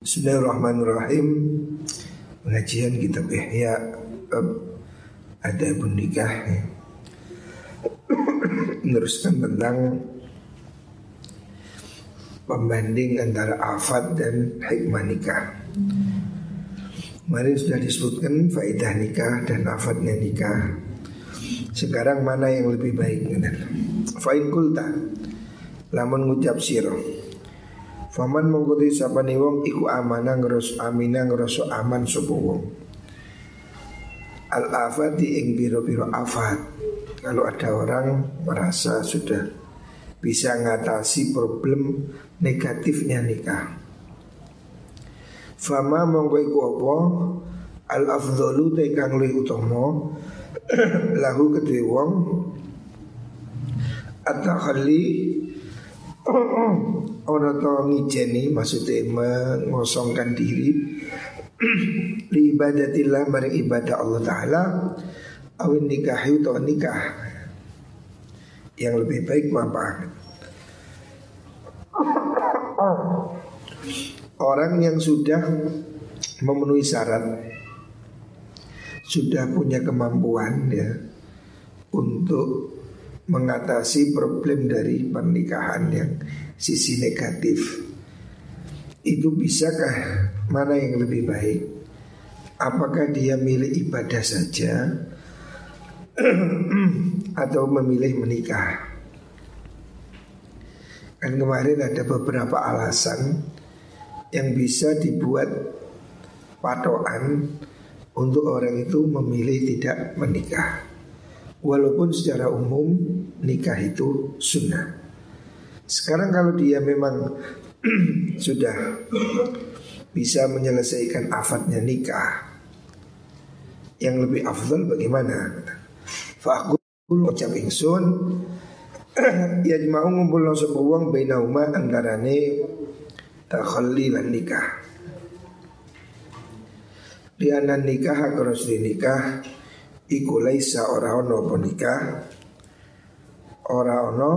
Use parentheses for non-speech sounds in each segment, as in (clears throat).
Bismillahirrahmanirrahim. Pengajian kitab Ihya Ada pun nikah ya. (coughs) Meneruskan tentang Pembanding antara afad dan hikmah nikah. Kemarin sudah disebutkan faedah nikah dan afadnya nikah. Sekarang mana yang lebih baik Fa'in kulta Lamun ngucap sirah Faman mengkuti sapani wong iku amanah ngeros aminah ngeroso aman sapa wong. Al afati ing biro-biro afat. Kalau ada orang merasa sudah bisa ngatasi problem negatifnya nikah. Fama mongko iku apa? Al afdhalu te kang luwih utama (clears throat) lahu kedue wong at-takhalli (clears throat) Ono to ngijeni maksudnya mengosongkan diri. (clears throat) Li ibadatillah mari ibadah Allah Ta'ala. Awin nikahi atau nikah. Yang lebih baik apa? Orang yang sudah memenuhi syarat Sudah punya kemampuan ya Untuk mengatasi problem dari pernikahan yang sisi negatif. Itu bisakah? Mana yang lebih baik? Apakah dia milih ibadah saja? (clears throat) Atau memilih menikah? Kan kemarin ada beberapa alasan yang bisa dibuat patokan untuk orang itu memilih tidak menikah Walaupun secara umum nikah itu sunnah Sekarang kalau dia memang (clears throat) sudah bisa menyelesaikan afatnya nikah Yang lebih afdal bagaimana? Fa'akul ucap ingsun (clears throat) Ya jema'u ngumpul no sebuah uang Bainauma antarane Takhalli lan nikah Lianan nikah Harus nikah iku laisa ora ono nikah. Ora ono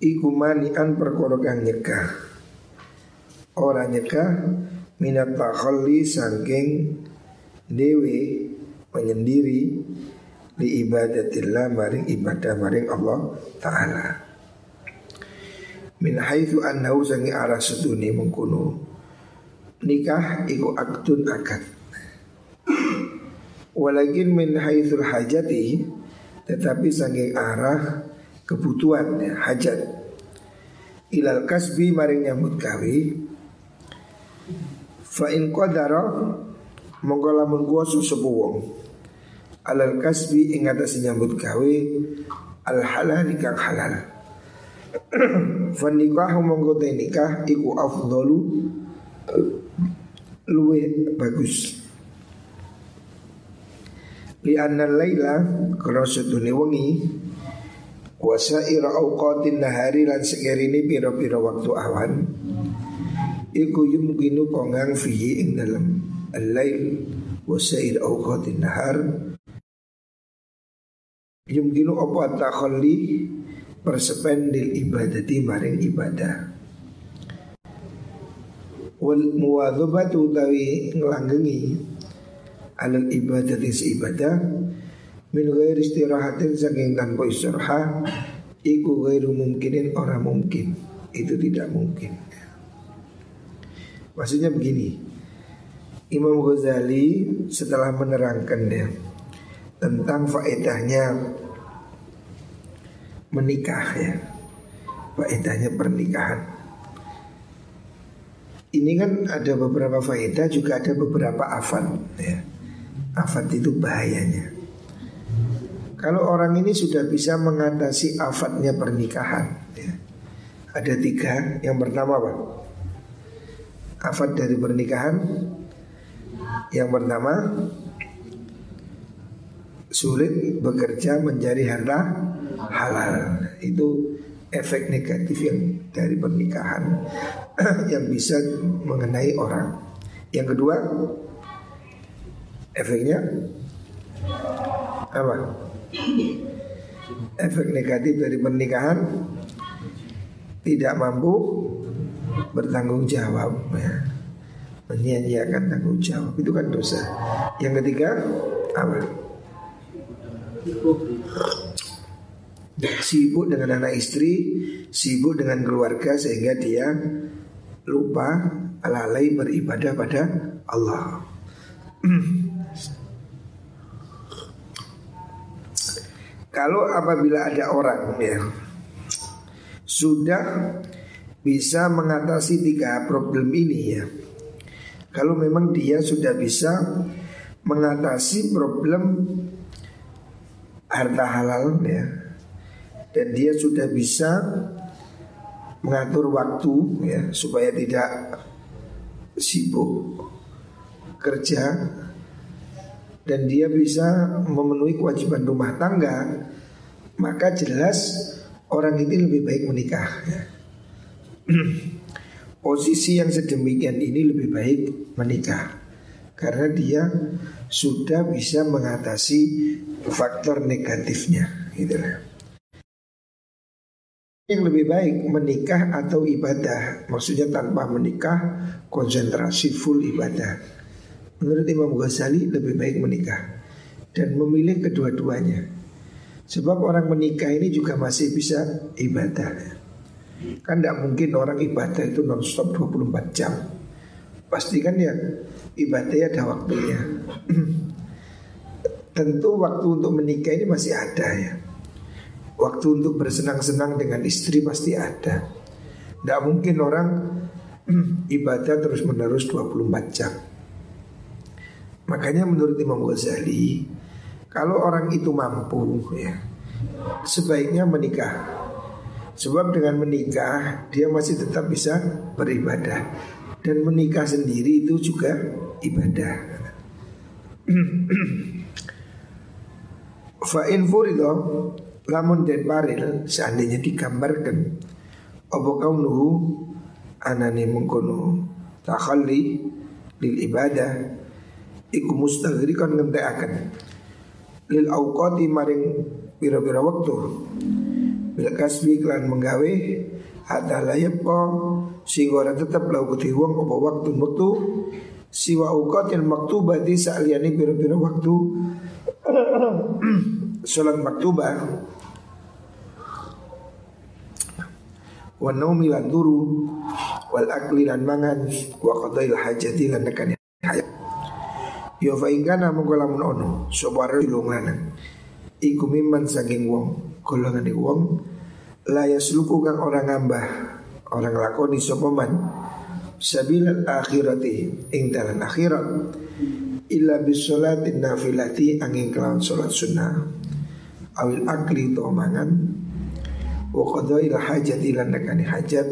iku manian perkara kang nyegah. Ora nyegah minat takhalli saking dewi menyendiri li ibadatillah maring ibadah maring Allah taala. Min haitsu annahu sangi arah seduni mengkuno nikah iku aktun akad Walakin min haithul hajati Tetapi saking arah kebutuhan ya, hajat. Ilal kasbi maring nyambut kawi Fa in qadara monggo lamun wong. Alal kasbi ing atas nyambut gawe al halal kang halal. (clears throat) Fa nikahu nikah iku afdalu luwe bagus Li anna laila Kalau seduni wengi ira awqatin nahari lan sekirini piro-piro waktu awan Iku yumkinu kongang fihi ing dalam Al-lail ira awqatin nahar. Yumkinu apa takhalli Persependil ibadati maring ibadah. Wal muwadhubatu tawi ngelanggengi alal ibadah isi ibadah. Min ghairi istirahatin saking tanpa istirahat iku ghairu mungkinin orang mungkin. Itu tidak mungkin. Maksudnya begini Imam Ghazali setelah menerangkan ya tentang faedahnya menikah ya faedahnya pernikahan. Ini kan ada beberapa faedah juga ada beberapa afan ya Afat itu bahayanya. Kalau orang ini sudah bisa mengatasi afatnya pernikahan ya. Ada tiga. Yang pertama apa? Afat dari pernikahan. Yang pertama Sulit bekerja mencari harta halal. Itu efek negatif yang dari pernikahan (clears throat) Yang bisa mengenai orang. Yang kedua Efeknya apa? Efek negatif dari pernikahan tidak mampu bertanggung jawab ya. Menyia-nyiakan tanggung jawab itu kan dosa. Yang ketiga apa? Sibuk dengan anak istri, sibuk dengan keluarga sehingga dia lupa lalai beribadah pada Allah. (clears throat) Kalau apabila ada orang ya sudah bisa mengatasi tiga problem ini ya. Kalau memang dia sudah bisa mengatasi problem harta halal ya dan dia sudah bisa mengatur waktu ya supaya tidak sibuk kerja dan dia bisa memenuhi kewajiban rumah tangga, maka jelas orang ini lebih baik menikah. Ya. (clears throat) Posisi yang sedemikian ini lebih baik menikah karena dia sudah bisa mengatasi faktor negatifnya, gitu Yang lebih baik menikah atau ibadah, maksudnya tanpa menikah konsentrasi full ibadah. Menurut Imam Ghazali lebih baik menikah dan memilih kedua-duanya. Sebab orang menikah ini juga masih bisa ibadah. Kan tidak mungkin orang ibadah itu non-stop 24 jam. Pasti kan ya ibadahnya ada waktunya. (clears throat) Tentu waktu untuk menikah ini masih ada ya. Waktu untuk bersenang-senang dengan istri pasti ada. Tidak mungkin orang (clears throat) ibadah terus menerus 24 jam. Makanya menurut Imam Ghazali Kalau orang itu mampu ya Sebaiknya menikah. Sebab dengan menikah Dia masih tetap bisa beribadah. Dan menikah sendiri itu juga ibadah. (clears throat) Fa'in furido Lamun dan paril Seandainya digambarkan Apa kaunuhu? Anani mengkono Takhalli Lil ibadah iku mustaghrikan ngentekaken lil auqati maring pira-pira waktu. Bil kasbi klan menggawe hatta layapa sing ora tetep lau kuti wong apa waktu waktu. Siwa auqatil maktubati sa'liyane pira-pira waktu. (clears throat) Salat maktubah wa naumi lan turu wal akli lan mangan. Wa qadail hajati lan nekani Ya fa ingkana ono sapa rajul lanang iku mimman saking wong golongan wong. La yasluku kang orang ngambah orang lakoni sapa man sabil akhirati ing dalan akhirat. Illa bisolati nafilati angin kelawan salat sunnah. Awil akli to mangan wa qadail hajat ila nakani hajat.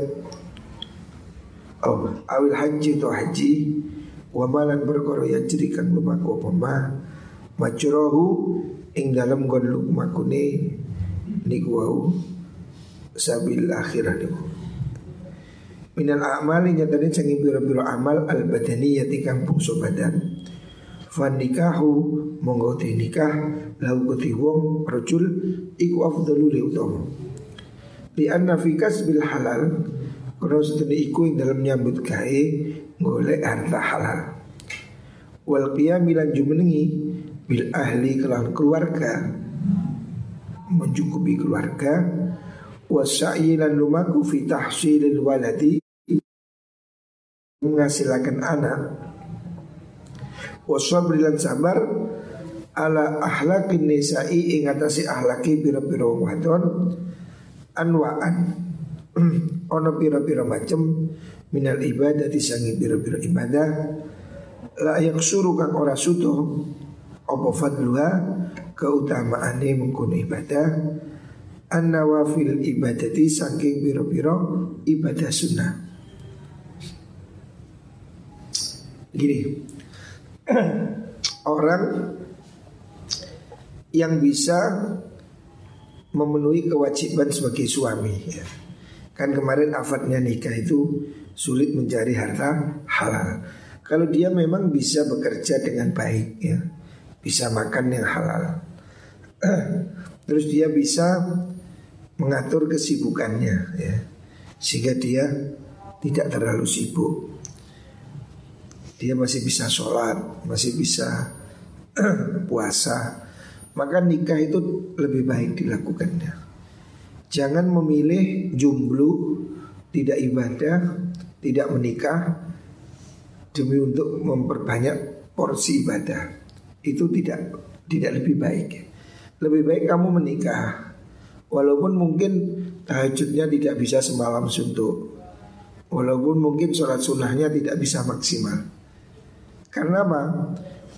Oh awil haji to haji wa malan perkara ya jerikan lumaku apa ma majrohu ing dalam gon lumakune niku wau sabil akhirah niku. Minal a'mali nyatane canggih biro-biro amal al badaniyati kang bungsu badan. Fan nikahu monggo nikah lau kuti wong rajul iku afdalu li utama. Li anna fi kasbil halal karena sedene iku ing dalam nyambut gawe golek harta halal. Wal qiyam lan jumenengi bil ahli kelan keluarga. Mencukupi keluarga. Wasai lan lumaku fi tahsilil waladi. Menghasilkan anak. Wasabri lan sabar ala ahlakin nisa'i ing atasi ahlaki pira-pira wadon. Anwaan. (clears throat) Ono pira-pira macem minal ibadah disangi biro-biro ibadah. La yang suruh kang ora suto apa fadluha? Keutamaane mengkono ibadah. An nawafil ibadati saking biro-biro ibadah sunnah. Gini. (clears throat) Orang yang bisa memenuhi kewajiban sebagai suami ya. Kan kemarin afatnya nikah itu sulit mencari harta halal. Kalau dia memang bisa bekerja dengan baik ya, bisa makan yang halal. (clears throat) Terus dia bisa mengatur kesibukannya ya. Sehingga dia tidak terlalu sibuk. Dia masih bisa sholat, masih bisa (clears throat) puasa. Maka nikah itu lebih baik dilakukannya. Jangan memilih jomblo, tidak ibadah, tidak menikah demi untuk memperbanyak porsi ibadah. Itu tidak tidak lebih baik. Lebih baik kamu menikah. Walaupun mungkin tahajudnya tidak bisa semalam suntuk Walaupun mungkin sholat sunnahnya tidak bisa maksimal Karena apa?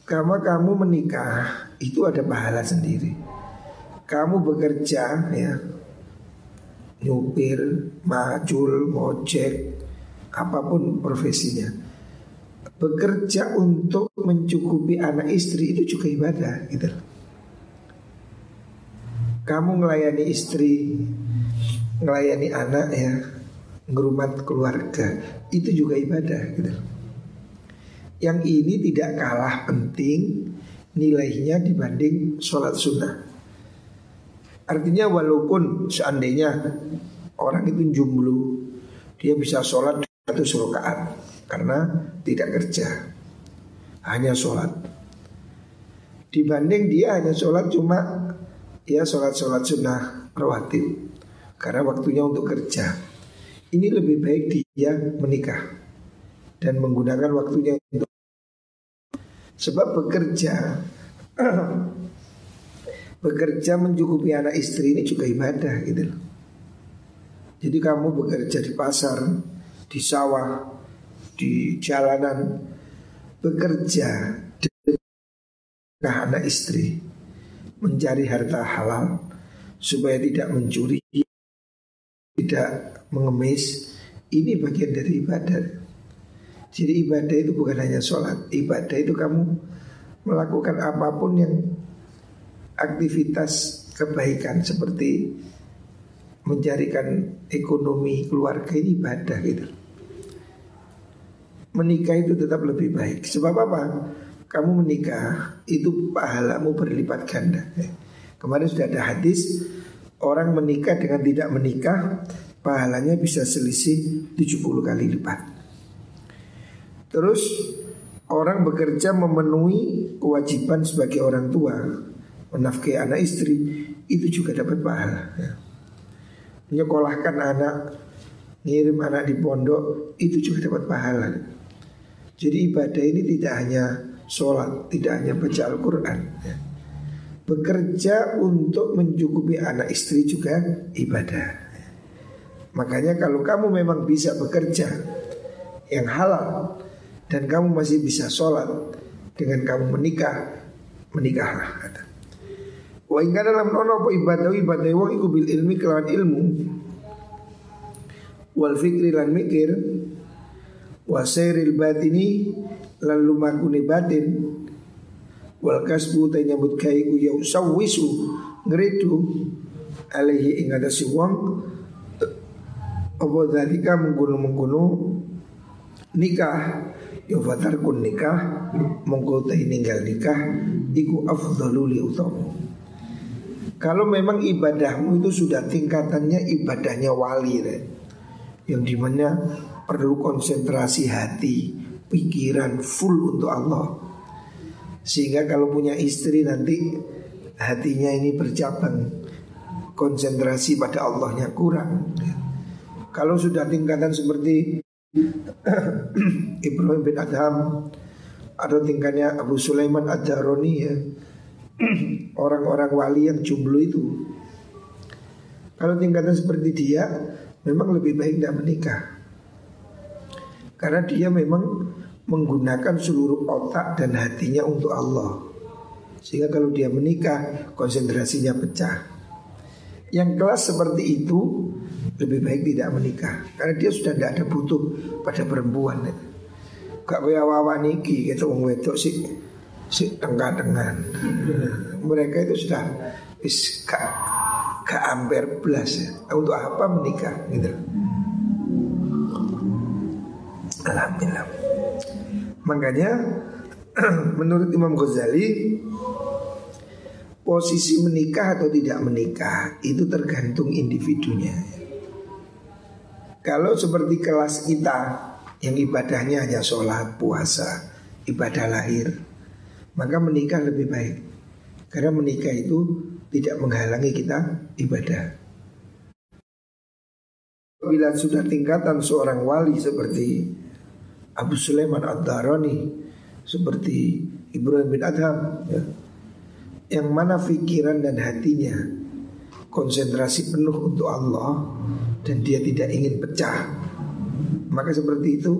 Karena kamu menikah itu ada pahala sendiri Kamu bekerja ya Nyupir, macul, ngojek Apa pun profesinya Bekerja untuk mencukupi anak istri itu juga ibadah gitu Kamu melayani istri Melayani anak ya ngerumat keluarga itu juga ibadah gitu. Yang ini tidak kalah penting nilainya dibanding sholat sunnah. Artinya walaupun seandainya orang itu jumlu dia bisa sholat satu rakaat karena tidak kerja hanya sholat. Dibanding dia hanya sholat cuma ya sholat sholat sunnah rawatib karena waktunya untuk kerja. Ini lebih baik dia menikah dan menggunakan waktunya untuk sebab bekerja (clears throat) bekerja mencukupi anak istri ini juga ibadah gitu loh. Jadi kamu bekerja di pasar, di sawah, di jalanan, bekerja dengan anak istri, mencari harta halal supaya tidak mencuri, tidak mengemis ini bagian dari ibadah. Jadi ibadah itu bukan hanya sholat, ibadah itu kamu melakukan apa pun yang aktivitas kebaikan seperti mencarikan ekonomi keluarga ini ibadah gitu. Menikah itu tetap lebih baik. Sebab apa? Kamu menikah itu pahalamu berlipat ganda. Kemarin sudah ada hadis orang menikah dengan tidak menikah pahalanya bisa selisih 70 kali lipat. Terus orang bekerja memenuhi kewajiban sebagai orang tua, menafkahi anak istri, itu juga dapat pahala. Ya. Menyekolahkan anak, ngirim anak di pondok, itu juga dapat pahala. Jadi ibadah ini tidak hanya sholat, tidak hanya baca Al-Quran. Ya. Bekerja untuk mencukupi anak istri juga ibadah. Makanya kalau kamu memang bisa bekerja yang halal dan kamu masih bisa sholat dengan kamu menikah, menikahlah. Kata. Wa dalam nono apa ibadah ibadah wong iku bil ilmi kelawan ilmu wal fikri lan mikir wa sairil batini lan lumakune batin. Wal kasbu ta nyambut kai ku ya sawisu ngredu alaihi ing ada si wong. Apa dalika menggunu-menggunu nikah? Ya kun nikah Mongko ninggal nikah Iku afdalu li utama Kalau memang ibadahmu itu sudah tingkatannya ibadahnya wali re, Yang di mana perlu konsentrasi hati Pikiran full untuk Allah. Sehingga kalau punya istri nanti Hatinya ini bercabang Konsentrasi pada Allahnya kurang. Kalau sudah tingkatan seperti (clears throat) Ibrahim bin Adham atau tingkatnya Abu Sulaiman Ad-Daroni ya (clears throat) orang-orang wali yang jumlah itu. Kalau tingkatan seperti dia memang lebih baik tidak menikah karena dia memang menggunakan seluruh otak dan hatinya untuk Allah sehingga kalau dia menikah konsentrasinya pecah yang kelas seperti itu lebih baik tidak menikah karena dia sudah tidak ada butuh pada perempuan. Gak kaya wawa niki gitu wong wedok si si tengah dengan mereka itu sudah is gak gak amper belas ya. Untuk apa menikah gitu. Alhamdulillah. Makanya (clears throat) menurut Imam Ghazali posisi menikah atau tidak menikah itu tergantung individunya. Kalau seperti kelas kita yang ibadahnya hanya sholat, puasa, ibadah lahir, maka menikah lebih baik. Karena menikah itu tidak menghalangi kita ibadah. Bila sudah tingkatan seorang wali seperti Abu Sulaiman Ad-Darani, seperti Ibrahim bin Adham, ya, yang mana pikiran dan hatinya konsentrasi penuh untuk Allah dan dia tidak ingin pecah, maka seperti itu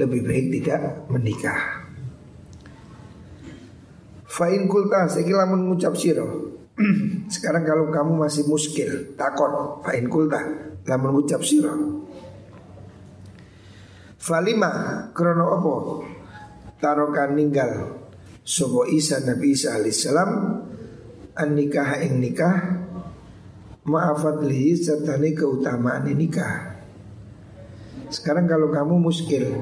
lebih baik tidak menikah. Fa'in kulta sekila mengucap siro (clears throat) Sekarang kalau kamu masih muskil Takon Fa'in kulta Lamun mengucap siro Falima Krono opo? Tarokan ninggal. Sobo Isa Nabi Isa alaihissalam An nikah ing nikah Maafat lihi serta keutamaan nikah. Sekarang kalau kamu muskil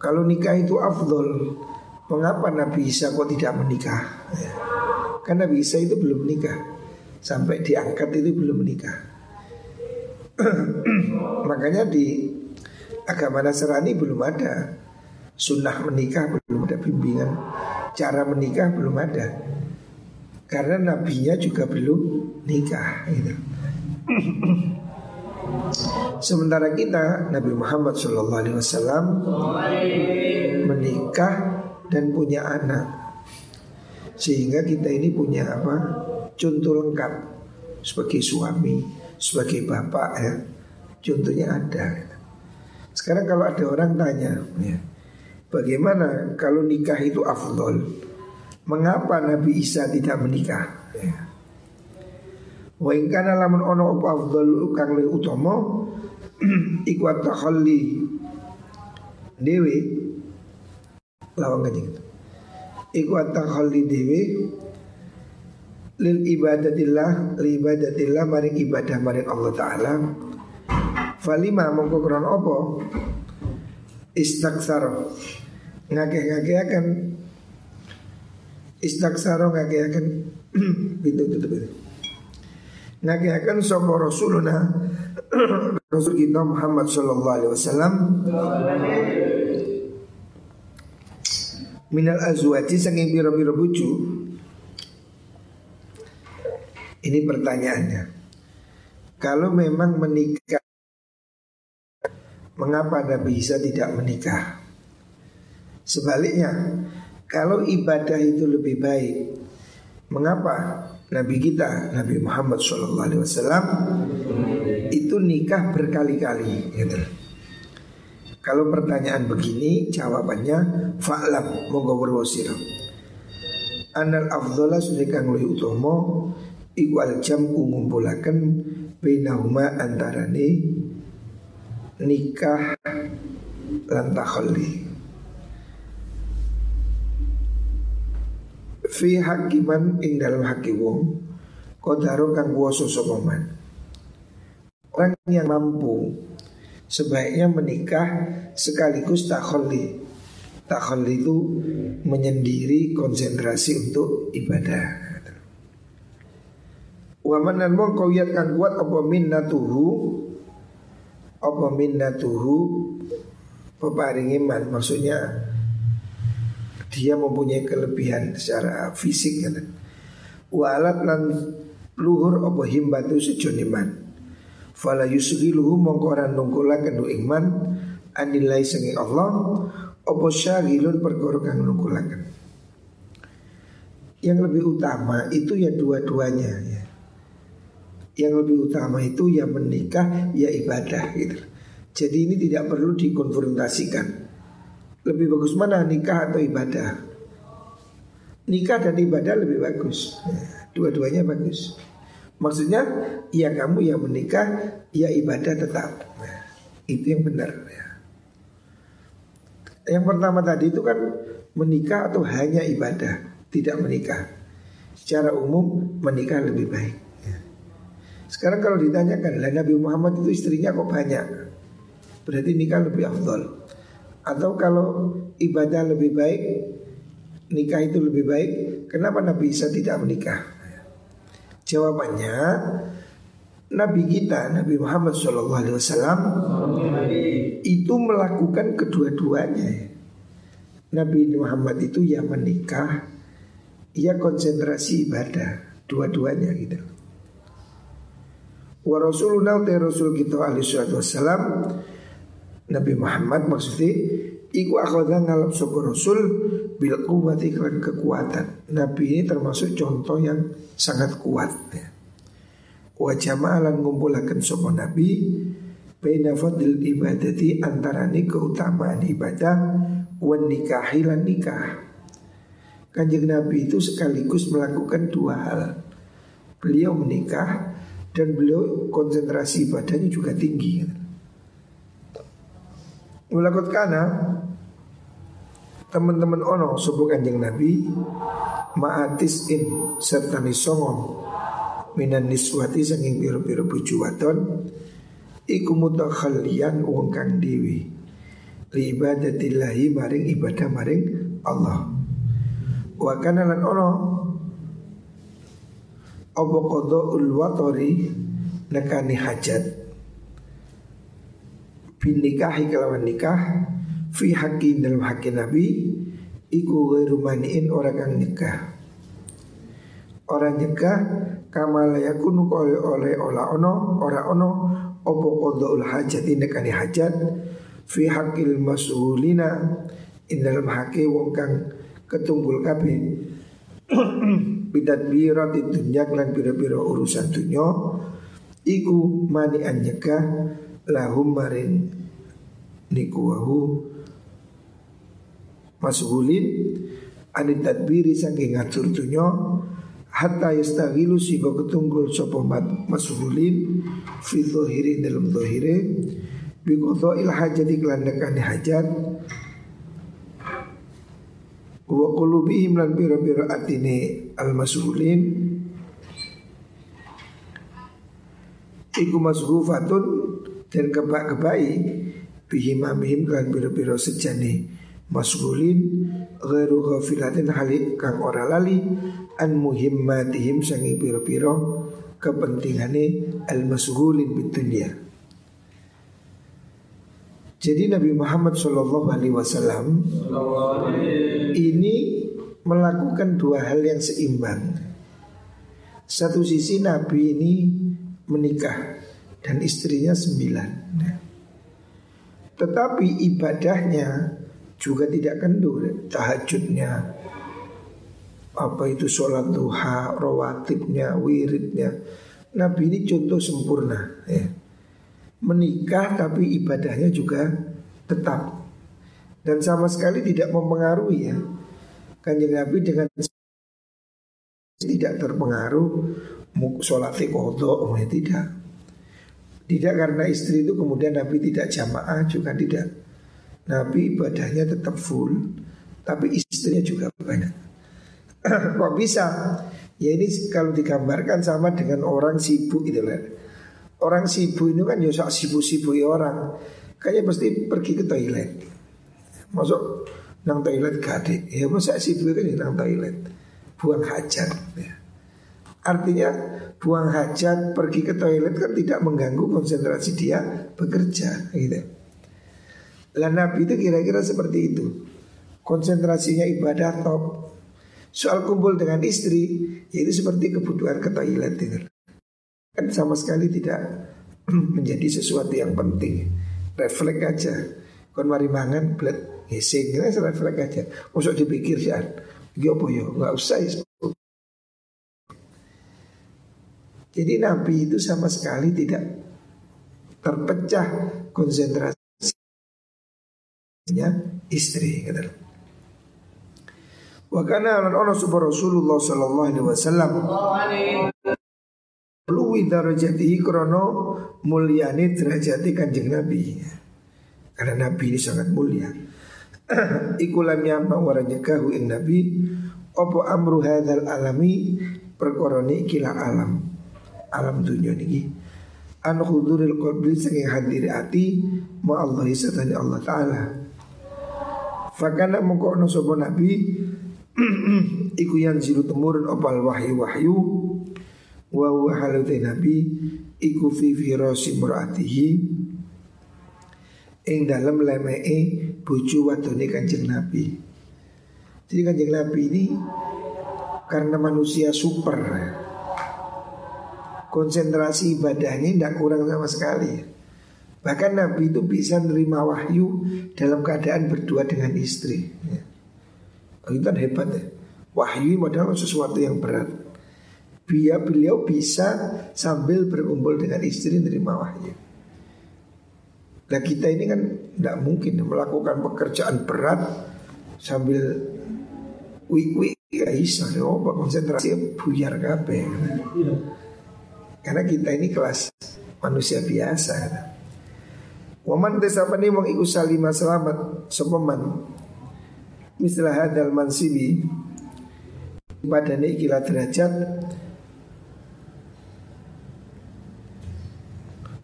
Kalau nikah itu afdol Mengapa Nabi Isa kok tidak menikah? Ya. Karena Nabi Isa itu belum menikah Sampai diangkat itu belum menikah (clears throat) Makanya di agama Nasrani belum ada Sunnah menikah belum ada bimbingan Cara menikah belum ada karena nabinya juga belum nikah gitu. Sementara kita Nabi Muhammad SAW menikah dan punya anak, sehingga kita ini punya apa? Contoh lengkap sebagai suami, sebagai bapak ya. Contohnya ada. Sekarang kalau ada orang tanya, ya, bagaimana kalau nikah itu afdol? Mengapa Nabi Isa tidak menikah? Ya. In kana lamun ono apa afdal kang le utama (clears throat) iku takhalli dewe lawang kanjeng iku takhalli dewe lil ibadatillah li ibadatillah maring ibadah maring Allah taala falima mongko krono apa? Istaksar. Ngakeh-ngakeh akan istaksaro ngakiakan (clears throat) pintu tutup itu. Ngakiakan sapa Rasuluna? (clears throat) Rasul kita Muhammad sallallahu alaihi wasallam. Minal azwaji saking biro-biro bucu ini pertanyaannya. Kalau memang menikah mengapa Nabi Isa tidak menikah sebaliknya kalau ibadah itu lebih baik, mengapa Nabi kita Nabi Muhammad SAW itu nikah berkali-kali? Gitu. Kalau pertanyaan begini, jawabannya fa'lam monggo berwasir. Anal afdhala sudah kang luwih utama iku al jam ngumpulaken bainahuma antarane nikah lan takhalli. fi hakiman ing dalam haki wong kodaro kang kuwasa sapa orang yang mampu sebaiknya menikah sekaligus takholli takholli itu menyendiri konsentrasi untuk ibadah. Waman dan wong kau kan kuat apa minnatuhu apa minnatuhu peparingiman maksudnya dia mempunyai kelebihan secara fisik kan. Walat lan luhur apa himbatu sejoniman. Fala yusghiluhu mongko ora nungkulaken iman anilai sengi Allah apa syagilun perkara kang. Yang lebih utama itu ya dua-duanya ya. Yang lebih utama itu ya menikah ya ibadah gitu. Jadi ini tidak perlu dikonfrontasikan. Lebih bagus mana nikah atau ibadah? Nikah dan ibadah lebih bagus. Ya, dua-duanya bagus. Maksudnya ya kamu yang menikah, ya ibadah tetap. Nah, itu yang benar. Ya. Yang pertama tadi itu kan menikah atau hanya ibadah, tidak menikah. Secara umum menikah lebih baik. Ya. Sekarang kalau ditanyakan, lah Nabi Muhammad itu istrinya kok banyak? Berarti nikah lebih afdol. Atau kalau ibadah lebih baik Nikah itu lebih baik Kenapa Nabi Isa tidak menikah? Jawabannya Nabi kita Nabi Muhammad SAW itu melakukan kedua-duanya. Nabi Muhammad itu ya menikah, ia konsentrasi ibadah, dua-duanya gitu. Wa Rasulullah Rasul kita alaihi wassalam Nabi Muhammad maksudnya Iku akhadha ngalap sopa Rasul Bil kuwati klan kekuatan. Nabi ini termasuk contoh yang sangat kuat ya. Wa jama'alan ngumpulakan sopa Nabi Baina fadil ibadati antarani keutamaan ibadah Wan nikahilan nikah. Kanjeng Nabi itu sekaligus melakukan dua hal. Beliau menikah Dan beliau konsentrasi ibadahnya juga tinggi Mulakot kana teman-teman ono subuh kanjeng Nabi maatis in serta nisongo minan niswati sanging biru-biru buju wadon iku mutakhalian wong kang dewi li ibadatillahi maring ibadah maring Allah. Wa kana lan ono apa qadaul watari? Nekani hajat. Bin nikahi kelawan nikah fi haqqi dalam haqqi Nabi iku ghairu orang kang nyegah. Orang nyegah kama yakunu oleh oleh ola ono ora ono opo qadaul hajat nekani hajat. Fi haqqil mas'ulina in dalam haqqi wong kang ketumbul kabeh (clears throat) bidat bira di dunia lan bira-bira urusan dunia. Iku mani nyegah lahum maring niku wahu mashulin anit tadbiri saking ngatur dunya hatta yastaghilu sehingga ketunggul sapa mashulin fi dhahiri dalam dhahire bi il hajat iklan nekane hajat wa qulubihim lan bira-bira atine al mashulin iku mashufatun dan kebak-kebai bihimamihim kan bira-bira sejane masgulin ghairu ghafilatin halik kang ora lali an muhimmatihim sangi piro-piro kepentingane al masgulin dunia. Jadi Nabi Muhammad Shallallahu Alaihi Wasallam ini melakukan dua hal yang seimbang. Satu sisi Nabi ini menikah dan istrinya sembilan. Tetapi ibadahnya juga tidak kendur tahajudnya apa itu sholat duha rawatibnya wiridnya Nabi ini contoh sempurna ya. Menikah tapi ibadahnya juga tetap. Dan sama sekali tidak mempengaruhi ya. Kanjeng Nabi dengan tidak terpengaruh sholat kodok ya tidak. Tidak karena istri itu kemudian Nabi tidak jamaah juga tidak. Nabi ibadahnya tetap full Tapi istrinya juga banyak. (clears throat) Kok bisa? Ya ini kalau digambarkan sama dengan orang sibuk gitu lah Orang sibuk ini kan ya sibuk-sibuk orang Kayaknya pasti pergi ke toilet Masuk nang toilet gade Ya masa sibuk kan nang toilet Buang hajat ya. Artinya buang hajat pergi ke toilet kan tidak mengganggu konsentrasi dia bekerja gitu. Lah Nabi itu kira-kira seperti itu Konsentrasinya ibadah top Soal kumpul dengan istri Yaitu seperti kebutuhan ke toilet itu. Kan sama sekali tidak (clears throat) menjadi sesuatu yang penting. Refleks aja. Kon mari mangan blet ngising Ini refleks aja. Masuk dipikir sih Gak apa ya? Gak usah ya. Jadi Nabi itu sama sekali tidak terpecah konsentrasi ya istri gitu. Wa kana lan ono Rasulullah sallallahu alaihi wasallam Luwi krono mulyane derajati kanjeng Nabi. Karena Nabi ini sangat mulia. (clears throat) Iku lam yamma wa rajakahu in Nabi Opo amru hadal alami? Perkoroni kila alam. Alam dunia ini An khuduril qalbi saking hadir ati Ma Allah satani Allah Ta'ala. Fakana mengko ono sapa nabi (clears throat) iku yang ziru temurun opal wahyu wahyu wa huwa halute nabi iku fi firasi muratihi ing dalam lemee bojo wadone kanjeng nabi jadi kanjeng nabi ini karena manusia super konsentrasi ibadahnya tidak kurang sama sekali Bahkan Nabi itu bisa nerima wahyu dalam keadaan berdua dengan istri. Ya. Itu hebat ya. Wahyu modal sesuatu yang berat. Biar beliau bisa sambil berkumpul dengan istri nerima wahyu. Nah kita ini kan tidak mungkin melakukan pekerjaan berat sambil wik wik ya bisa oh, konsentrasi buyar. Iya. Karena kita ini kelas manusia biasa. Waman desapani wong iku salima selamat sepeman Mislah hadal mansibi Padane ikilah derajat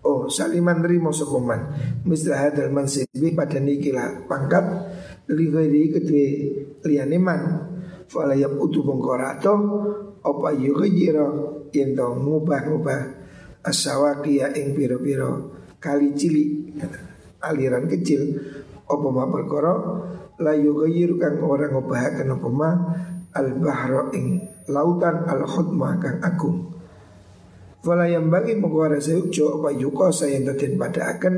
Oh saliman rimo sepeman Mislah hadal mansibi Padane ikilah pangkat Lighairi kedua liyane man. Fala yab utu bongkorato Opa yughayira Yang tau ngubah-ngubah Asawaki ing piro-piro kali cili aliran kecil apa ma perkara? La yughayyir kang ora ngobahaken apa ma al bahra ing lautan al khutma kang agung Fala yang bagi mengkuara seukjo apa yuko saya yang pada akan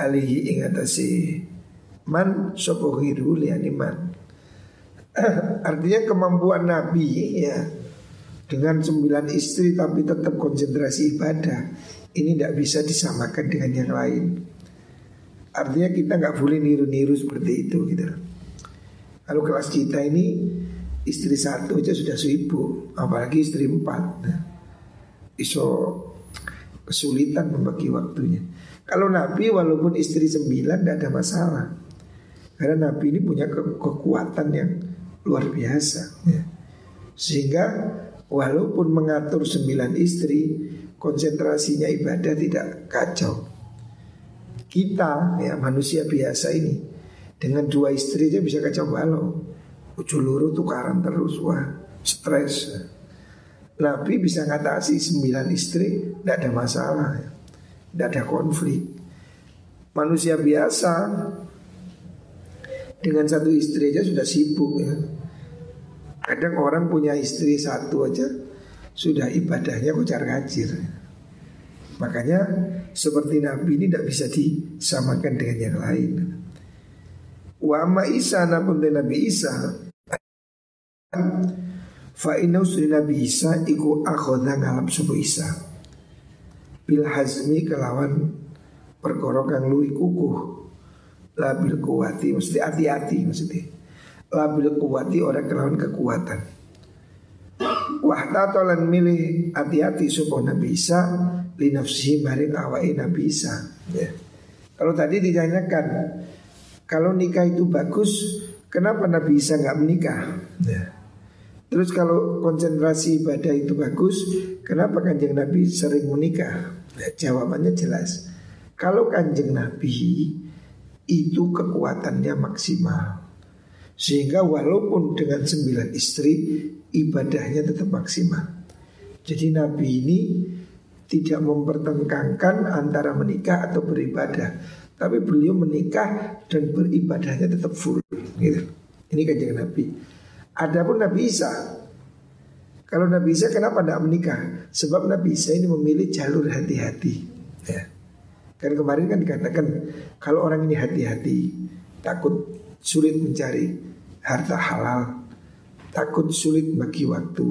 alihi ing atasi man sopo hiru liani man (clears throat) Artinya kemampuan Nabi ya dengan sembilan istri tapi tetap konsentrasi ibadah ini tidak bisa disamakan dengan yang lain. Artinya kita nggak boleh niru-niru seperti itu gitu. Kalau kelas kita ini istri satu aja sudah sibuk, apalagi istri empat. Nah, iso kesulitan membagi waktunya. Kalau Nabi walaupun istri sembilan tidak ada masalah. Karena Nabi ini punya ke kekuatan yang luar biasa. Ya. Sehingga walaupun mengatur sembilan istri, konsentrasinya ibadah tidak kacau. Kita ya manusia biasa ini dengan dua istri aja bisa kacau balau. Ujuluru tukaran terus wah stres. Nabi bisa ngatasi sembilan istri tidak ada masalah, tidak ada konflik. Manusia biasa dengan satu istri aja sudah sibuk ya. Kadang orang punya istri satu aja sudah ibadahnya kocar kacir. Makanya seperti Nabi ini tidak bisa disamakan dengan yang lain. Wa amma Isa napun Nabi Isa Fa inna usri Nabi Isa iku akhoda ngalap subuh Isa Bil hazmi kelawan perkara kang luwi kukuh Labil kuwati mesti hati-hati maksudnya Labil kuwati orang kelawan kekuatan Wahta tolan milih hati-hati supaya Nabi Isa li nafsihi maring awai Nabi Isa. Ya. Kalau tadi ditanyakan kalau nikah itu bagus, kenapa Nabi Isa nggak menikah? Ya. Terus kalau konsentrasi ibadah itu bagus, kenapa kanjeng Nabi sering menikah? Ya, jawabannya jelas. Kalau kanjeng Nabi itu kekuatannya maksimal. Sehingga walaupun dengan sembilan istri ibadahnya tetap maksimal. Jadi Nabi ini tidak mempertentangkan antara menikah atau beribadah, tapi beliau menikah dan beribadahnya tetap full. Gitu. Ini kajian Nabi. Adapun Nabi Isa, kalau Nabi Isa kenapa tidak menikah? Sebab Nabi Isa ini memilih jalur hati-hati. Ya. Kan kemarin kan dikatakan kalau orang ini hati-hati, takut sulit mencari harta halal, takut sulit bagi waktu,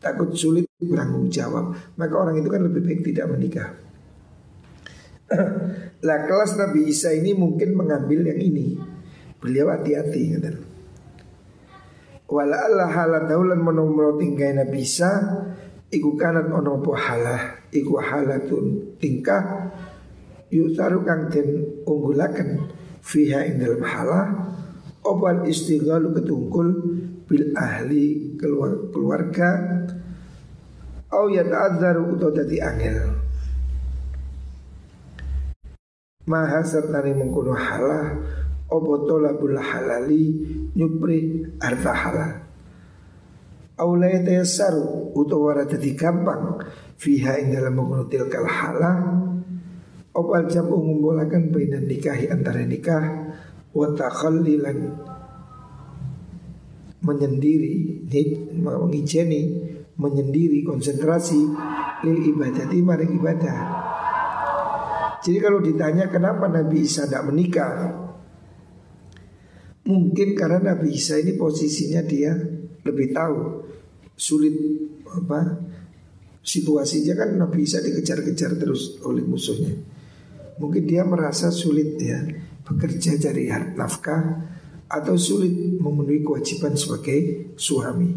takut sulit bertanggung jawab, maka orang itu kan lebih baik tidak menikah. (clears throat) lah kelas Nabi Isa ini mungkin mengambil yang ini. Beliau hati-hati kata. Wala Allah halat daulan menomro tingkai Nabi Isa Iku kanan ono po halah Iku halatun tingkah Yutaru kang den unggulakan Fiha ing dalam halah Opal istighalu ketungkul bil ahli keluarga au yata'adzaru utawa dadi angel. Maha sertane mengkono halah opo tolabul halali nyupri harta halal? Aulaya tayassaru utawa dadi gampang fiha ing dalam mengunutil kal halah opal jam ngumpulaken baina nikahi antara nikah wa takhallilan menyendiri mengijeni menyendiri konsentrasi lil ibadati mari ibadah. Jadi kalau ditanya kenapa Nabi Isa tidak menikah Mungkin karena Nabi Isa ini posisinya dia lebih tahu sulit apa situasinya kan Nabi Isa dikejar-kejar terus oleh musuhnya. Mungkin dia merasa sulit ya bekerja cari nafkah atau sulit memenuhi kewajiban sebagai suami.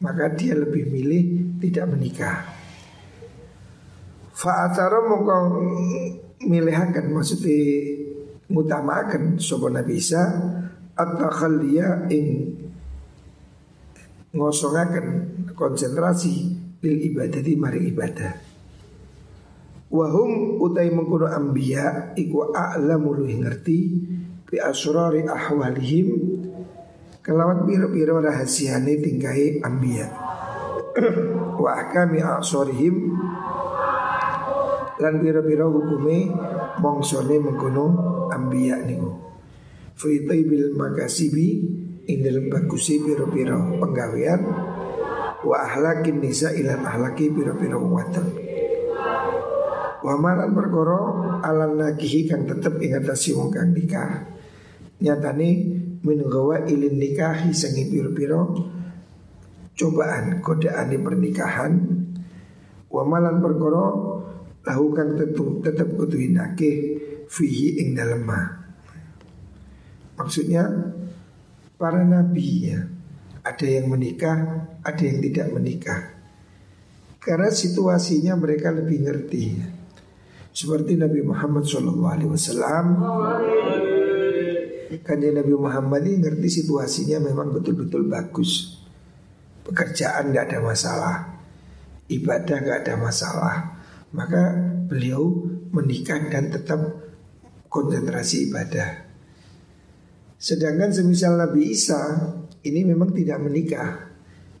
Maka dia lebih milih tidak menikah. Fa'atara mongkong milihakan maksudnya mutamakan sopo Nabi Isa atau khalia ing ngosongaken konsentrasi bil ibadah di mari ibadah. Wahum utai mengkono ambia iku a'lamu luhi ngerti bi asrari ahwalihim kelawan piro-piro rahasiane tingkai ambia. (clears throat) Wa akami asorihim lan piro-piro hukume mongsone mengkono ambia niku. Fi bil makasibi ing dalam bagusi piro-piro penggawean wa ahlakin nisa ilan ahlaki piro-piro wadon wa malan perkara alan nakihi kang tetep ing wong kang nikah. Nyatane min gawa ilin nikahi sangi piro-piro cobaan godaan pernikahan. Wa malan perkara lahu kang tetep tetep kudu nakih fihi ing dalem maksudnya para nabi ya. Ada yang menikah, ada yang tidak menikah. Karena situasinya mereka lebih ngerti. Ya. Seperti Nabi Muhammad SAW Kan Nabi Muhammad ini ngerti situasinya memang betul-betul bagus Pekerjaan gak ada masalah Ibadah gak ada masalah Maka beliau menikah dan tetap konsentrasi ibadah Sedangkan semisal Nabi Isa ini memang tidak menikah.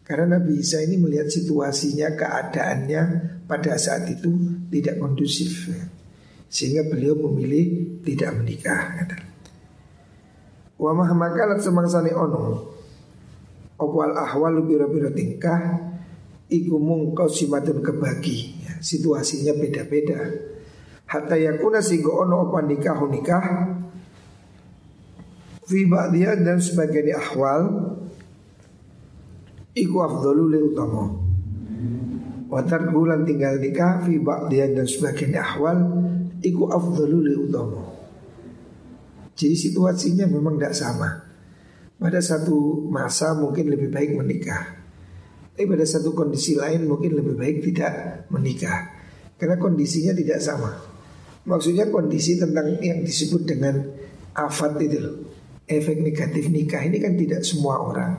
Karena Nabi Isa ini melihat situasinya, keadaannya pada saat itu tidak kondusif. Sehingga beliau memilih tidak menikah Wa mahmakalat semangsani ono. Opwal ahwal biro-biro tingkah? Iku mungkau simatun kebagi. Ya, Situasinya beda-beda. Hatta yakuna singgo ono opa nikah nikah Fi ba'diyah dan sebagian ahwal Iku afdalu li utama. Watar bulan tinggal nikah Fi ba'diyah dan sebagian ahwal Iku afdalu li utama. Jadi situasinya memang tidak sama. Pada satu masa mungkin lebih baik menikah. Tapi pada satu kondisi lain mungkin lebih baik tidak menikah. Karena kondisinya tidak sama. Maksudnya kondisi tentang yang disebut dengan afat itu loh efek negatif nikah ini kan tidak semua orang.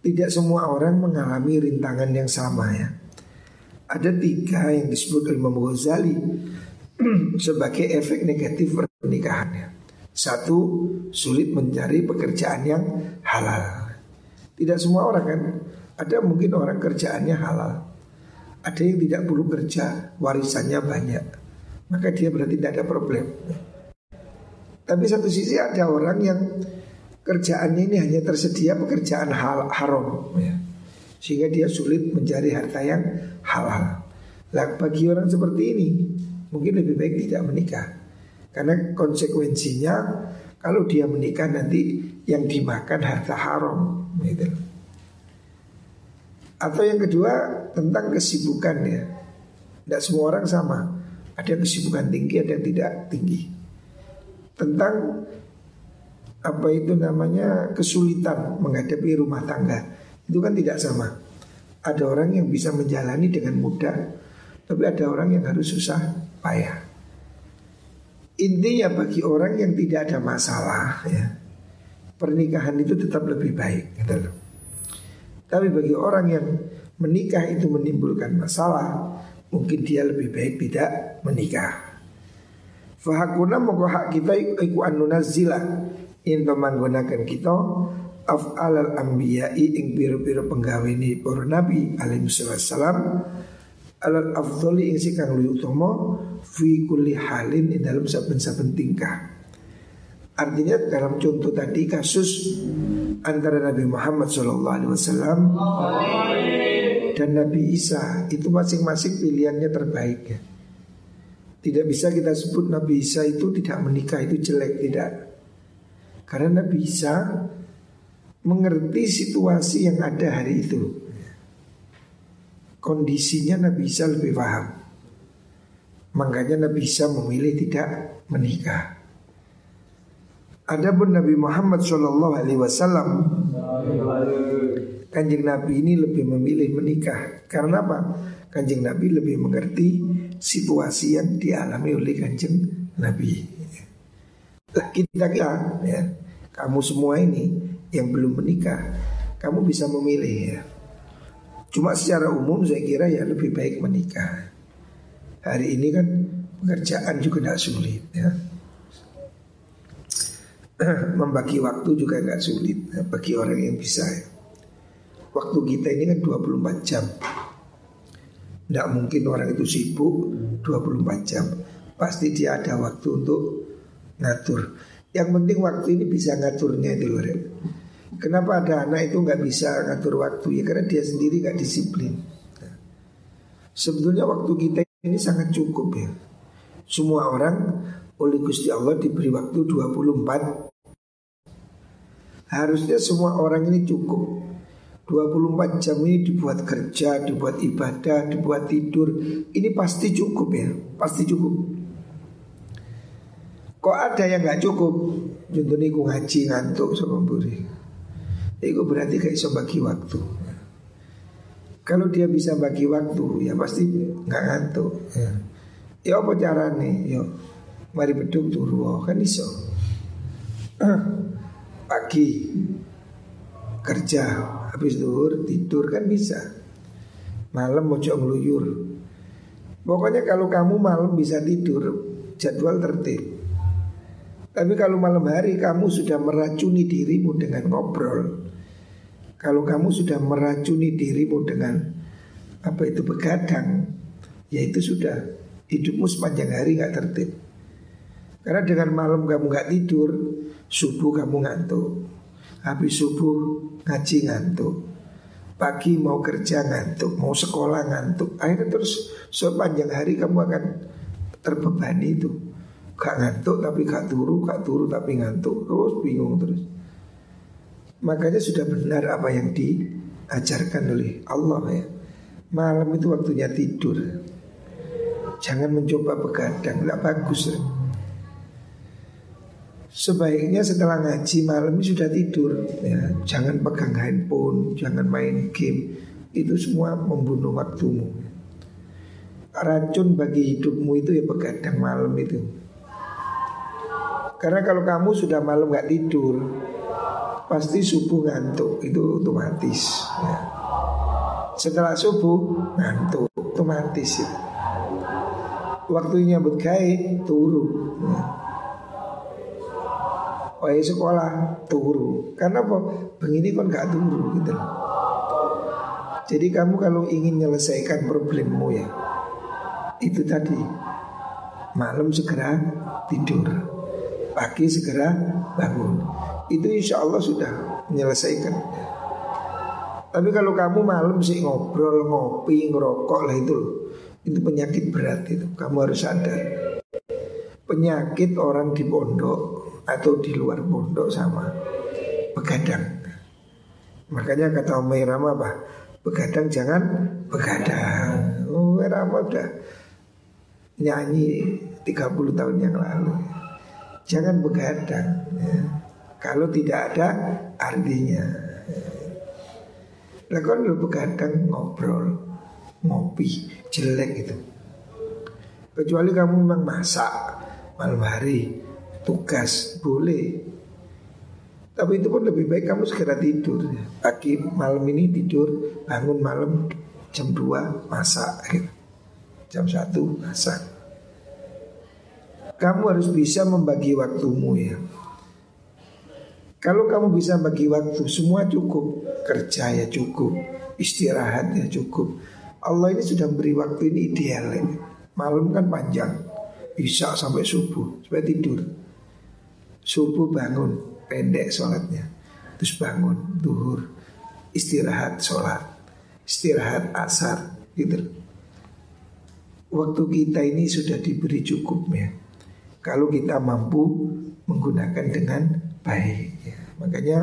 Tidak semua orang mengalami rintangan yang sama ya. Ada tiga yang disebut Imam Ghazali (clears throat) sebagai efek negatif pernikahannya. Satu, sulit mencari pekerjaan yang halal. Tidak semua orang kan. Ada mungkin orang kerjaannya halal. Ada yang tidak perlu kerja, warisannya banyak. Maka dia berarti tidak ada problem. Tapi satu sisi ada orang yang kerjaannya ini hanya tersedia pekerjaan hal haram ya. Sehingga dia sulit mencari harta yang halal. Lah bagi orang seperti ini Mungkin lebih baik tidak menikah. Karena konsekuensinya Kalau dia menikah nanti Yang dimakan harta haram gitu. Atau yang kedua Tentang kesibukan ya. Tidak semua orang sama. Ada kesibukan tinggi ada yang tidak tinggi tentang apa itu namanya kesulitan menghadapi rumah tangga itu kan tidak sama. Ada orang yang bisa menjalani dengan mudah, tapi ada orang yang harus susah payah. Intinya bagi orang yang tidak ada masalah ya, pernikahan itu tetap lebih baik. Gitu loh. Tapi bagi orang yang menikah itu menimbulkan masalah, mungkin dia lebih baik tidak menikah. Fahakuna moko hak kita iku anu nazila Into menggunakan kita af'alal anbiya'i ing biru-biru penggawe ini para nabi alaihi salam alal afdhali ing kang luwih utama fi kulli halin ing dalam saben-saben tingkah. Artinya dalam contoh tadi kasus antara Nabi Muhammad SAW dan Nabi Isa itu masing-masing pilihannya terbaik ya. Tidak bisa kita sebut Nabi Isa itu tidak menikah itu jelek tidak. Karena Nabi Isa mengerti situasi yang ada hari itu. Kondisinya Nabi Isa lebih paham. Makanya Nabi Isa memilih tidak menikah. Adapun Nabi Muhammad Shallallahu Alaihi Wasallam Kanjeng Nabi ini lebih memilih menikah Karena apa? Kanjeng Nabi lebih mengerti situasi yang dialami oleh kanjeng Nabi Lah kita kita ya Kamu semua ini yang belum menikah kamu bisa memilih ya. Cuma secara umum saya kira ya lebih baik menikah. Hari ini kan pekerjaan juga tidak sulit ya. (clears throat) Membagi waktu juga nggak sulit ya, bagi orang yang bisa ya. Waktu kita ini kan 24 jam. Tidak mungkin orang itu sibuk 24 jam. Pasti dia ada waktu untuk ngatur. Yang penting waktu ini bisa ngaturnya itu loh. Kenapa ada anak itu nggak bisa ngatur waktu ya karena dia sendiri nggak disiplin. Sebetulnya waktu kita ini sangat cukup ya. Semua orang oleh Gusti Allah diberi waktu 24 Harusnya semua orang ini cukup 24 jam ini dibuat kerja, dibuat ibadah, dibuat tidur. Ini pasti cukup ya, pasti cukup. Kok ada yang nggak cukup? Contohnya aku ngaji ngantuk sama buri itu berarti gak bisa bagi waktu. Kalau dia bisa bagi waktu Ya pasti gak ngantuk. Ya, ya apa caranya Yo, mari beduk turu Kan iso. (clears throat) Pagi Kerja Habis duhur tidur kan bisa. Malam mau ngeluyur. Pokoknya kalau kamu malam bisa tidur Jadwal tertib. Tapi kalau malam hari kamu sudah meracuni dirimu dengan ngobrol kalau kamu sudah meracuni dirimu dengan apa itu begadang, ya itu sudah. Hidupmu sepanjang hari nggak tertib. Karena dengan malam kamu nggak tidur, subuh kamu ngantuk, habis subuh ngaji ngantuk, pagi mau kerja ngantuk, mau sekolah ngantuk, akhirnya terus sepanjang hari kamu akan terbebani itu. Gak ngantuk tapi gak turu, gak turu tapi ngantuk, terus bingung terus. Makanya sudah benar apa yang diajarkan oleh Allah ya. Malam itu waktunya tidur. Jangan mencoba begadang, tidak bagus. Ya. Sebaiknya setelah ngaji malam ini sudah tidur ya. Jangan pegang handphone, jangan main game Itu semua membunuh waktumu Racun bagi hidupmu itu ya begadang malam itu Karena kalau kamu sudah malam gak tidur pasti subuh ngantuk itu otomatis ya. setelah subuh ngantuk otomatis ya. waktunya berkait turu ya. Ya sekolah turu Karena apa? Begini kan gak turu gitu Jadi kamu kalau ingin menyelesaikan problemmu ya Itu tadi Malam segera tidur Pagi segera bangun itu insya Allah sudah menyelesaikan. Tapi kalau kamu malam sih ngobrol, ngopi, ngerokok lah itu loh. Itu penyakit berat itu. Kamu harus sadar. Penyakit orang di pondok atau di luar pondok sama begadang. Makanya kata Om Rama apa? Begadang jangan begadang. Oh, Rama udah nyanyi 30 tahun yang lalu. Jangan begadang. Ya. Kalau tidak ada artinya Lakukan lu begadang ngobrol Ngopi jelek itu Kecuali kamu memang masak Malam hari Tugas boleh Tapi itu pun lebih baik kamu segera tidur Pagi malam ini tidur Bangun malam jam 2 masak gitu. Jam 1 masak Kamu harus bisa membagi waktumu ya Kalau kamu bisa bagi waktu semua cukup, kerja ya cukup, istirahat ya cukup. Allah ini sudah beri waktu ini ideal ini. Malam kan panjang, bisa sampai subuh, sampai tidur. Subuh bangun, pendek sholatnya. Terus bangun, duhur, istirahat sholat, istirahat asar, gitu. Waktu kita ini sudah diberi cukup ya. Kalau kita mampu menggunakan dengan baik. Ya. Makanya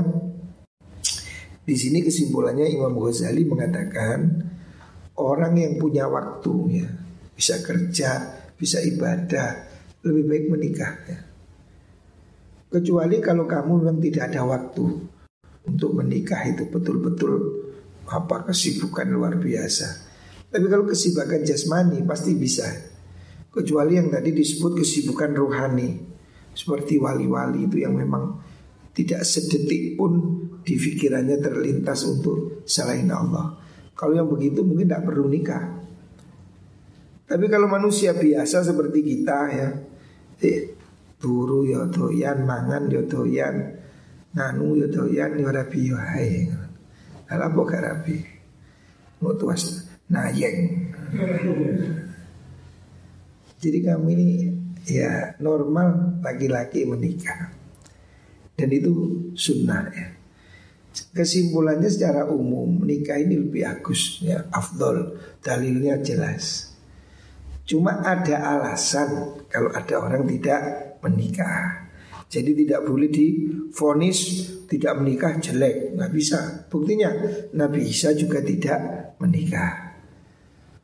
di sini kesimpulannya Imam Ghazali mengatakan orang yang punya waktu ya bisa kerja, bisa ibadah, lebih baik menikah ya. Kecuali kalau kamu memang tidak ada waktu untuk menikah itu betul-betul apa kesibukan luar biasa. Tapi kalau kesibukan jasmani pasti bisa. Kecuali yang tadi disebut kesibukan rohani seperti wali-wali itu yang memang tidak sedetik pun di pikirannya terlintas untuk selain Allah. Kalau yang begitu mungkin tidak perlu nikah. Tapi kalau manusia biasa seperti kita ya, eh, turu ya doyan, mangan ya doyan, nganu ya doyan ya rapi ya hai. Alah boga rapi. Mutuas nayeng. Jadi kami ini ya normal laki-laki menikah. Dan itu sunnah ya. Kesimpulannya secara umum nikah ini lebih bagus ya, afdol, dalilnya jelas. Cuma ada alasan kalau ada orang tidak menikah. Jadi tidak boleh difonis tidak menikah jelek, nggak bisa. Buktinya Nabi Isa juga tidak menikah.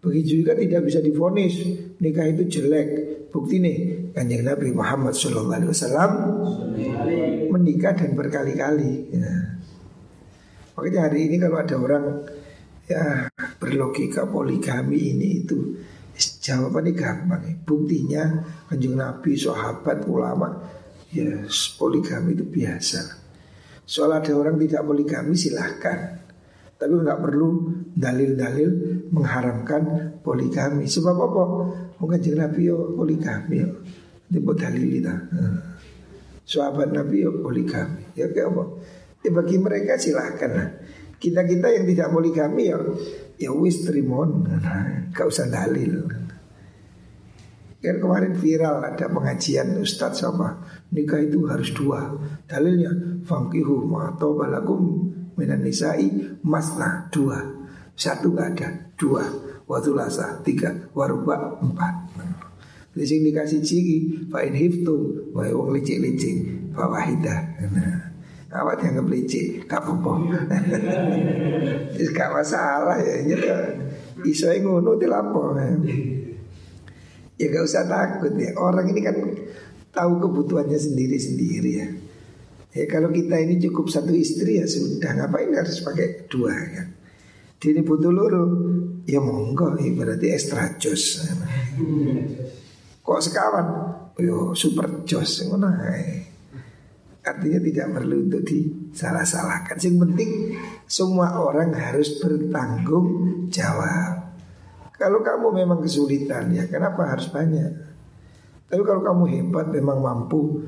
Begitu juga tidak bisa difonis nikah itu jelek. Bukti nih kanjeng Nabi Muhammad SAW menikah dan berkali-kali. Ya. Makanya hari ini kalau ada orang ya berlogika poligami ini itu jawabannya gampang. Ya. Buktinya kanjeng Nabi, sahabat, ulama ya poligami itu biasa. Soal ada orang tidak poligami silahkan. Tapi nggak perlu dalil-dalil mengharamkan poligami. Sebab apa? Mungkin Nabi yo poligami yo. Ini dalil itu sahabat Nabi ya poligami. Ya kayak apa? Ya bagi mereka silahkan lah. Kita kita yang tidak poligami ya ya wis trimon, nah, gak usah dalil. Kan kemarin viral ada pengajian Ustadz sama nikah itu harus dua. Dalilnya fangkihu ma balakum minan nisa'i masna dua. Satu gak ada, dua. Watulasa tiga, waruba empat. Jadi dikasih ciki Fa in hiftu Wah wong licik-licik Fa wahidah Nah (laughs) Awak dianggap licik Gak apa-apa (laughs) Gak masalah ya Iso yang ngono dilapor ya. Ya gak usah takut ya. Orang ini kan Tahu kebutuhannya sendiri-sendiri ya. Ya kalau kita ini cukup satu istri ya sudah. Ngapain harus pakai dua ya? Dini butuh loro. Ya monggo. Ya berarti extra jos. Kok sekawan? Yo super jos. Artinya tidak perlu untuk disalah-salahkan. Yang penting semua orang harus bertanggung jawab. Kalau kamu memang kesulitan ya kenapa harus banyak? Tapi kalau kamu hebat memang mampu.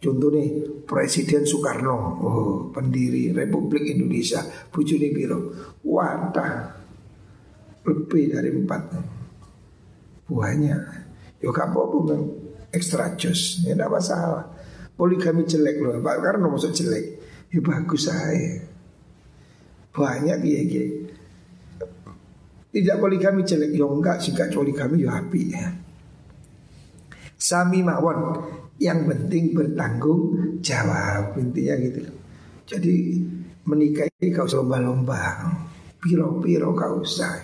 Contoh nih Presiden Soekarno. Oh, Pendiri Republik Indonesia. Bujuni Biro Wadah Lebih dari empat. Banyak. Yo gak apa-apa bang. Ekstra jos. Ya gak masalah. Poligami jelek loh. Pak Karno maksud jelek. Ya bagus saya Banyak ya ya Tidak poligami jelek Ya enggak Jika poligami ya api ya. Sami mawon. Yang penting bertanggung jawab Intinya gitu. Jadi menikah ini kau usah lomba-lomba. Piro-piro kau usah.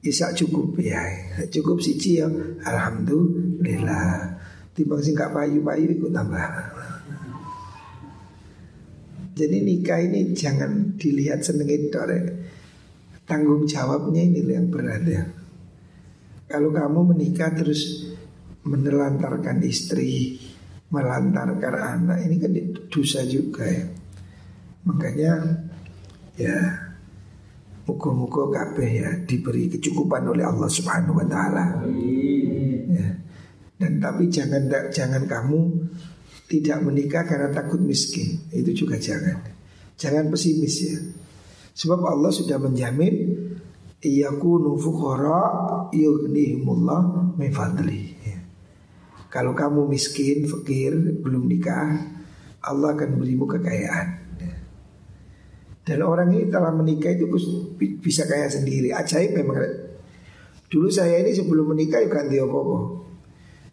Isa cukup ya. Cukup siji ya. Alhamdulillah. Timbang sing gak payu-payu ikut tambah. Jadi nikah ini jangan dilihat seneng itu Tanggung jawabnya ini yang berat ya Kalau kamu menikah terus menelantarkan istri Melantarkan anak Ini kan dosa juga ya Makanya ya Muka-muka kabeh ya diberi kecukupan oleh Allah Subhanahu wa taala. Ya. Dan tapi jangan jangan kamu tidak menikah karena takut miskin. Itu juga jangan. Jangan pesimis ya. Sebab Allah sudah menjamin iyakunu fuqara yughnihimullah min fadli. Ya. Kalau kamu miskin, fakir, belum nikah, Allah akan berimu kekayaan. Ya. Dan orang ini telah menikah itu bisa kaya sendiri. Ajaib memang. Dulu saya ini sebelum menikah kan dia apa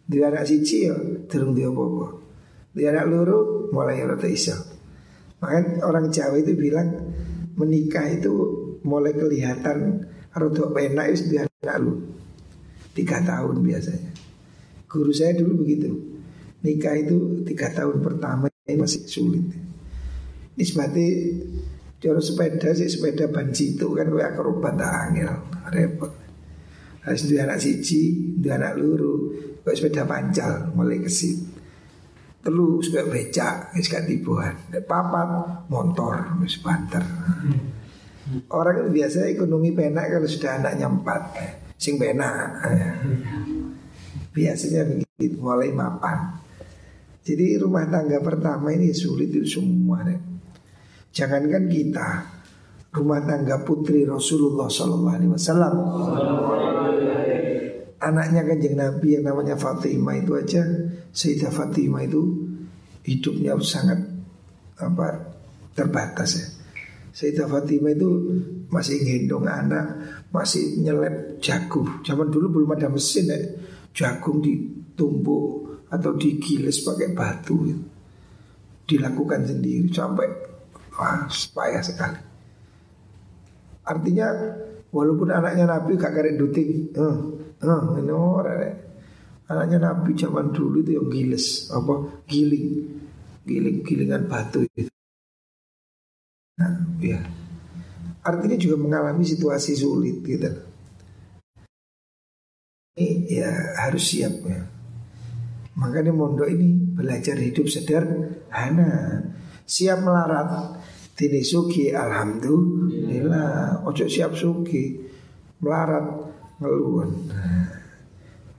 Dia anak siji ya terung dia apa Dia anak luru mulai rata iso. Makanya orang Jawa itu bilang menikah itu mulai kelihatan rodok penak itu dia anak lu tiga tahun biasanya. Guru saya dulu begitu. Nikah itu tiga tahun pertama masih sulit. Ini seperti Joro sepeda sih sepeda banci itu kan gue akrobat angel repot. Harus dua anak siji, dua anak luru, gue sepeda pancal mulai kesit. Telu suka becak, wis tibuan. Papat motor, wis banter. Orang itu biasa ekonomi penak kalau sudah anaknya empat Sing penak Biasanya begitu mulai mapan Jadi rumah tangga pertama ini sulit itu semua. Jangankan kita Rumah tangga putri Rasulullah Sallallahu Alaihi Wasallam Anaknya kanjeng Nabi yang namanya Fatimah itu aja Sayyidah Fatimah itu Hidupnya sangat apa terbatas ya Sayyidah Fatimah itu masih gendong anak, masih nyelep jagung. Zaman dulu belum ada mesin ya. Jagung ditumbuk atau digiles pakai batu. Ya. Dilakukan sendiri sampai wah payah sekali. Artinya walaupun anaknya Nabi gak karek duting, eh, eh, ini orang Anaknya Nabi zaman dulu itu yang giles, apa giling, giling gilingan batu itu. Nah, ya. Artinya juga mengalami situasi sulit gitu. Ini ya harus siap ya. Makanya mondok ini belajar hidup sederhana, siap melarat. Tini suki alhamdulillah, ojo siap suki melarat ngeluhan.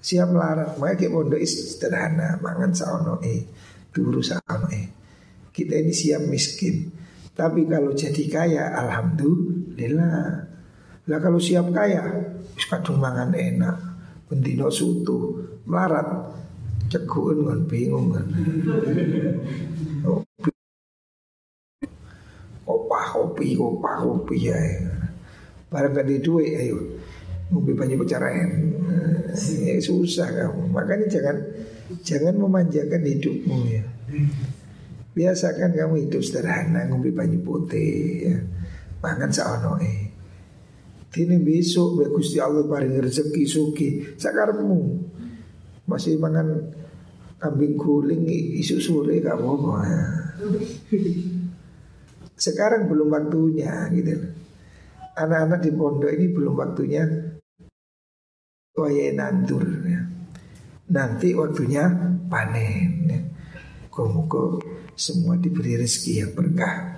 Siap melarat, makanya kita mondok sederhana, mangan saono eh, turu saono eh. Kita ini siap miskin. Tapi kalau jadi kaya Alhamdulillah Lah kalau siap kaya kadung mangan enak Bendino sutu Melarat Ceguan kan bingung kan Opah kopi Opah kopi ya Barang gak duit ayo Ngombe banyak pencarian ya, Susah kamu. Makanya jangan Jangan memanjakan hidupmu ya. Biasakan kamu hidup sederhana Ngumpi banyu putih ya. Makan saonoe Ini besok Gusti Allah paling rezeki suki Sakarmu Masih makan kambing guling isu sore gak apa-apa ya. Sekarang belum waktunya gitu. Anak-anak di pondok ini belum waktunya Waya nandur ya. Nanti waktunya panen ya. Muka-muka semua diberi rezeki yang berkah.